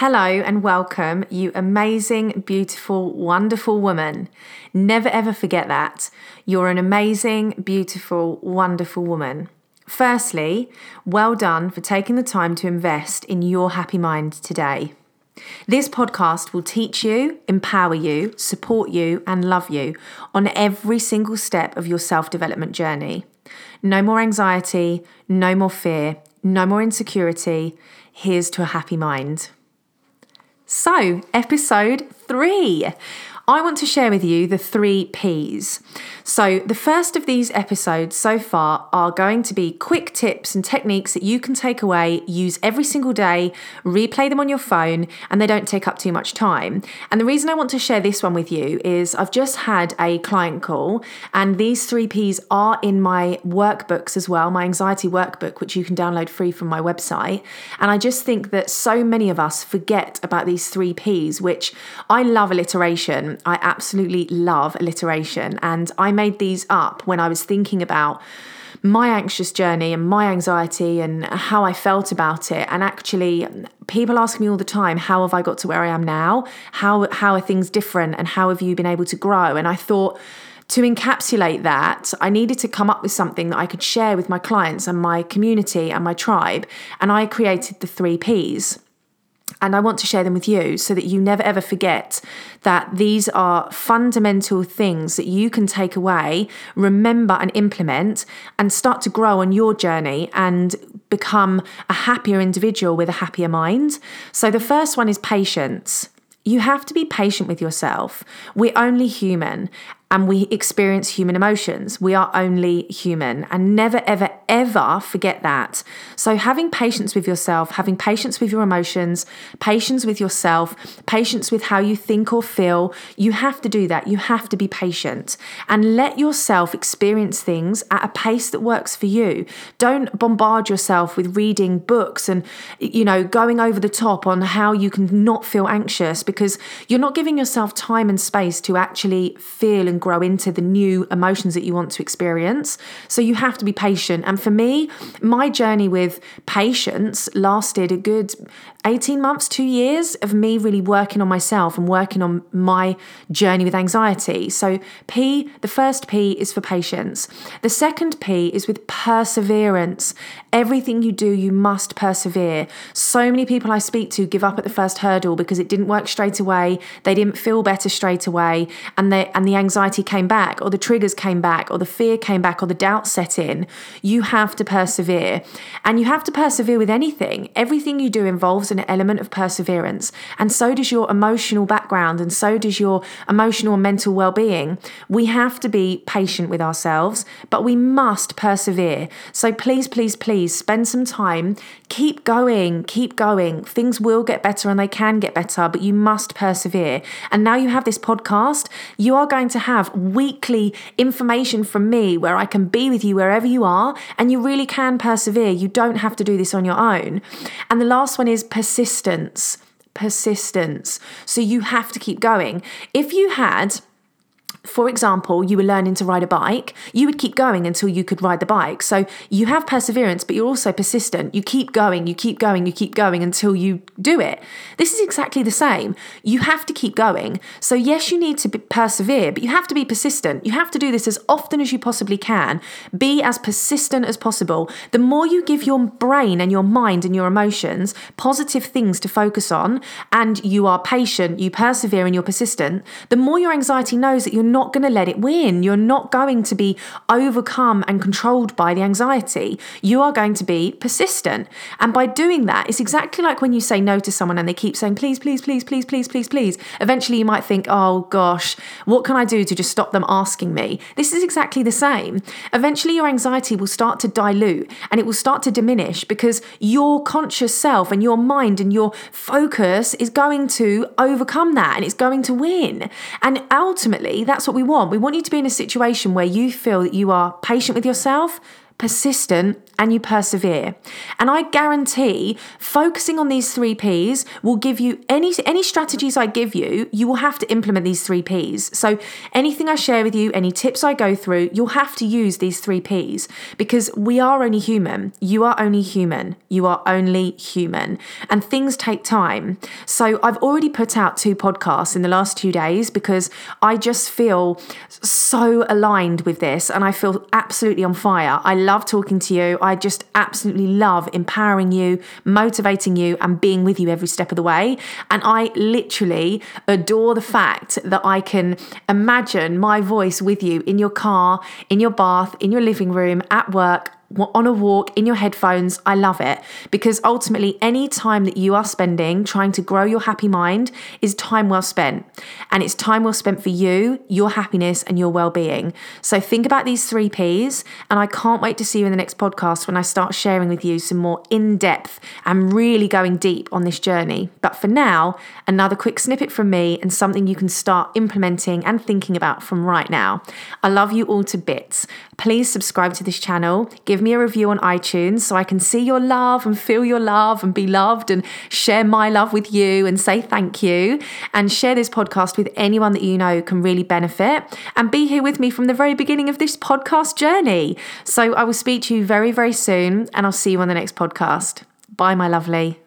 Hello and welcome, you amazing, beautiful, wonderful woman. Never ever forget that. You're an amazing, beautiful, wonderful woman. Firstly, well done for taking the time to invest in your happy mind today. This podcast will teach you, empower you, support you, and love you on every single step of your self development journey. No more anxiety, no more fear, no more insecurity. Here's to a happy mind. So, episode three. I want to share with you the three P's. So, the first of these episodes so far are going to be quick tips and techniques that you can take away, use every single day, replay them on your phone, and they don't take up too much time. And the reason I want to share this one with you is I've just had a client call, and these three P's are in my workbooks as well, my anxiety workbook, which you can download free from my website. And I just think that so many of us forget about these three P's, which I love alliteration. I absolutely love alliteration. And I made these up when I was thinking about my anxious journey and my anxiety and how I felt about it. And actually, people ask me all the time, how have I got to where I am now? How, how are things different? And how have you been able to grow? And I thought, to encapsulate that, I needed to come up with something that I could share with my clients and my community and my tribe. And I created the three Ps. And I want to share them with you so that you never ever forget that these are fundamental things that you can take away, remember, and implement, and start to grow on your journey and become a happier individual with a happier mind. So, the first one is patience. You have to be patient with yourself. We're only human and we experience human emotions. We are only human and never, ever, ever forget that. So, having patience with yourself, having patience with your emotions, patience with yourself, patience with how you think or feel, you have to do that. You have to be patient and let yourself experience things at a pace that works for you. Don't bombard yourself with reading books and, you know, going over the top on how you can not feel anxious because you're not giving yourself time and space to actually feel and and grow into the new emotions that you want to experience. So you have to be patient. And for me, my journey with patience lasted a good 18 months, two years of me really working on myself and working on my journey with anxiety. So, P, the first P is for patience. The second P is with perseverance. Everything you do, you must persevere. So many people I speak to give up at the first hurdle because it didn't work straight away. They didn't feel better straight away, and they and the anxiety came back, or the triggers came back, or the fear came back, or the doubt set in. You have to persevere, and you have to persevere with anything. Everything you do involves an element of perseverance. And so does your emotional background, and so does your emotional and mental well being. We have to be patient with ourselves, but we must persevere. So please, please, please spend some time. Keep going, keep going. Things will get better and they can get better, but you must persevere. And now you have this podcast, you are going to have weekly information from me where I can be with you wherever you are, and you really can persevere. You don't have to do this on your own. And the last one is persistence. Persistence. So you have to keep going. If you had for example, you were learning to ride a bike, you would keep going until you could ride the bike. So you have perseverance, but you're also persistent. You keep going, you keep going, you keep going until you do it. This is exactly the same. You have to keep going. So, yes, you need to persevere, but you have to be persistent. You have to do this as often as you possibly can. Be as persistent as possible. The more you give your brain and your mind and your emotions positive things to focus on, and you are patient, you persevere, and you're persistent, the more your anxiety knows that you're not not going to let it win. You're not going to be overcome and controlled by the anxiety. You are going to be persistent. And by doing that, it's exactly like when you say no to someone and they keep saying, please, please, please, please, please, please, please. Eventually, you might think, oh gosh, what can I do to just stop them asking me? This is exactly the same. Eventually, your anxiety will start to dilute and it will start to diminish because your conscious self and your mind and your focus is going to overcome that and it's going to win. And ultimately, that's what we want. We want you to be in a situation where you feel that you are patient with yourself, persistent, and you persevere. And I guarantee focusing on these three P's will give you any any strategies I give you, you will have to implement these three P's. So anything I share with you, any tips I go through, you'll have to use these three P's because we are only human. You are only human. You are only human. And things take time. So I've already put out two podcasts in the last two days because I just feel so aligned with this and I feel absolutely on fire. I love talking to you. I just absolutely love empowering you, motivating you, and being with you every step of the way. And I literally adore the fact that I can imagine my voice with you in your car, in your bath, in your living room, at work, on a walk in your headphones. I love it because ultimately, any time that you are spending trying to grow your happy mind is time well spent. And it's time well spent for you, your happiness, and your well being. So think about these three P's. And I can't wait to see you in the next podcast when I start sharing with you some more in depth and really going deep on this journey. But for now, another quick snippet from me and something you can start implementing and thinking about from right now. I love you all to bits. Please subscribe to this channel. Give me a review on iTunes so I can see your love and feel your love and be loved and share my love with you and say thank you and share this podcast with anyone that you know can really benefit and be here with me from the very beginning of this podcast journey. So I will speak to you very, very soon and I'll see you on the next podcast. Bye, my lovely.